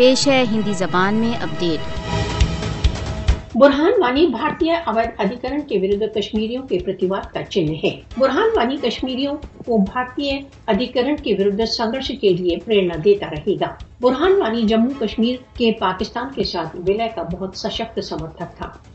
پیش ہے ہندی زبان میں اپڈیٹ۔ برہان وانی بھارتی اوید ادھیکرن کے ورد کشمیریوں کے پرتیواد کا چنہ ہے۔ برہان وانی کشمیریوں کو بھارتی ادھیکرن کے ورد سنگرش کے لیے پریرنا دیتا رہے گا۔ برہان وانی جموں کشمیر کے پاکستان کے ساتھ ولے کا بہت سشکت سمرتھک تھا۔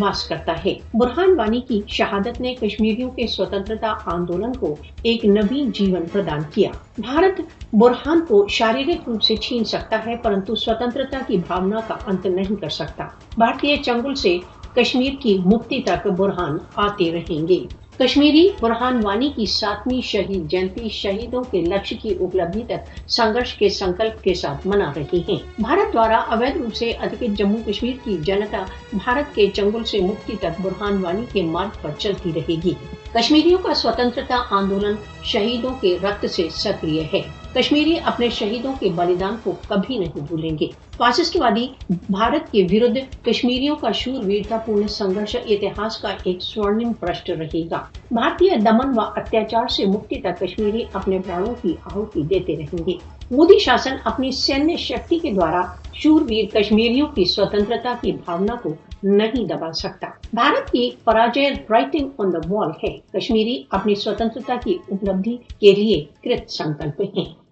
واس کرتا ہے۔ برہان وانی کی شہادت نے کشمیریوں کے سوتنترتا آندولن کو ایک نوین جیون پردان کیا۔ بھارت برہان کو شاریرک روپ سے چھین سکتا ہے، پرنتو سوتنترتا کی بھاونا کا انت نہیں کر سکتا۔ بھارتی چنگل سے کشمیر کی مکتی تک برہان آتے رہیں گے۔ کشمیری برہان وانی کی ساتویں شہید جینتی شہیدوں کے لکش کی اپلبدھی تک سنگرش کے سنکلپ کے ساتھ منا رہی ہیں۔ بھارت دوارا اویدھ روپ سے ادھکت جموں کشمیر کی جنتا بھارت کے چنگل سے مکتی تک برہان وانی کے مارگ پر چلتی رہے گی۔ کشمیریوں کا سوتنترتا آندولن شہیدوں کے رکت سے سکریہ ہے۔ کشمیری اپنے شہیدوں کے بلیدان کو کبھی نہیں بھولیں گے۔ فاسسٹ وادی بھارت کے ورد کشمیریوں کا شور ویرتا پورن سنگرش اتہاس کا ایک سورنم پرشٹ رہے گا۔ بھارتی دمن و اتیاچار سے مکتی تک کشمیری اپنے پرانوں کی آہوتی دیتے رہیں گے۔ مودی شاسن اپنی سینیہ شکتی کے دوارا شور ویر کشمیریوں کی سوتنترتا کی بھاونا کو نہیں دبا سکتا۔ بھارت کی پراجے رائٹنگ آن دا وال ہے۔ کشمیری اپنی سوتنترتا کی اپلبدھی کے لیے کرت سنکلپ ہیں۔